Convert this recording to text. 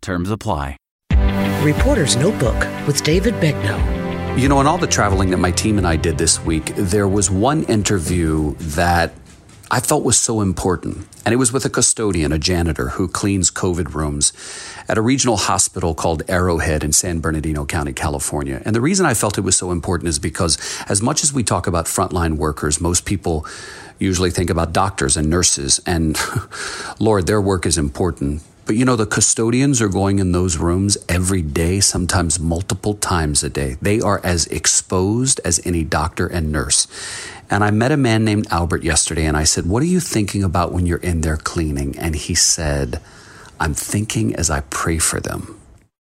Terms apply. Reporter's Notebook with David Begnaud. You know, in all the traveling that my team and I did this week, there was one interview that I felt was so important. And it was with a custodian, a janitor who cleans COVID rooms at a regional hospital called Arrowhead in San Bernardino County, California. And the reason I felt it was so important is because as much as we talk about frontline workers, most people usually think about doctors and nurses. And Lord, their work is important. But you know, the custodians are going in those rooms every day, sometimes multiple times a day. They are as exposed as any doctor and nurse. And I met a man named Albert yesterday and I said, What are you thinking about when you're in there cleaning? And he said, I'm thinking as I pray for them.